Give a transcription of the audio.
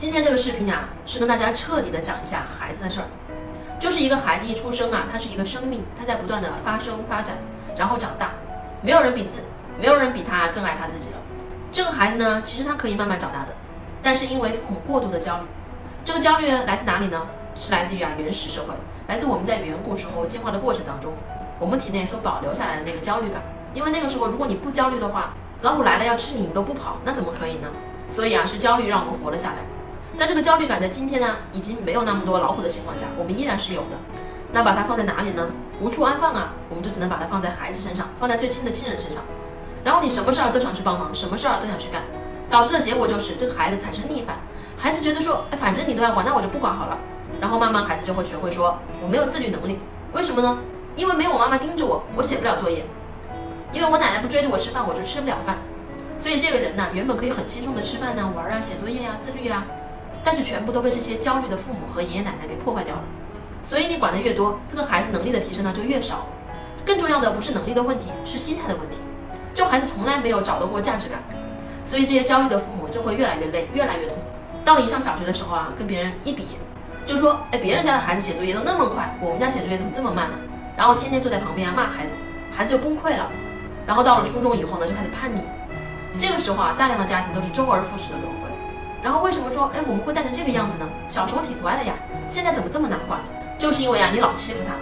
今天这个视频啊，是跟大家彻底的讲一下孩子的事儿。就是一个孩子一出生啊，他是一个生命，他在不断的发生发展，然后长大。没有人比自，没有人比他更爱他自己了。这个孩子呢，其实他可以慢慢长大的，但是因为父母过度的焦虑，这个焦虑来自哪里呢？是来自于啊原始社会，来自我们在远古时候进化的过程当中，我们体内所保留下来的那个焦虑感。因为那个时候，如果你不焦虑的话，老虎来了要吃你，你都不跑，那怎么可以呢？所以啊，是焦虑让我们活了下来。但这个焦虑感在今天呢，已经没有那么多老虎的情况下，我们依然是有的。那把它放在哪里呢？无处安放啊，我们就只能把它放在孩子身上，放在最亲的亲人身上。然后你什么事儿都想去帮忙，什么事儿都想去干，导致的结果就是这个孩子产生逆反。孩子觉得说，哎，反正你都要管，那我就不管好了。然后慢慢孩子就会学会说，我没有自律能力。为什么呢？因为没有我妈妈盯着我，我写不了作业；因为我奶奶不追着我吃饭，我就吃不了饭。所以这个人呢，原本可以很轻松的吃饭呢、玩啊、写作业呀、自律啊。但是全部都被这些焦虑的父母和爷爷奶奶给破坏掉了，所以你管的越多，这个孩子能力的提升呢就越少。更重要的不是能力的问题，是心态的问题。这孩子从来没有找到过价值感，所以这些焦虑的父母就会越来越累，越来越痛。到了一上小学的时候啊，跟别人一比，就说，哎，别人家的孩子写作业都那么快，我们家写作业怎么这么慢呢？然后天天坐在旁边骂孩子，孩子就崩溃了。然后到了初中以后呢，就开始叛逆。这个时候啊，大量的家庭都是周而复始的轮回。然后为什么说，哎，我们会带成这个样子呢？小时候挺乖的呀，现在怎么这么难管？就是因为啊，你老欺负他。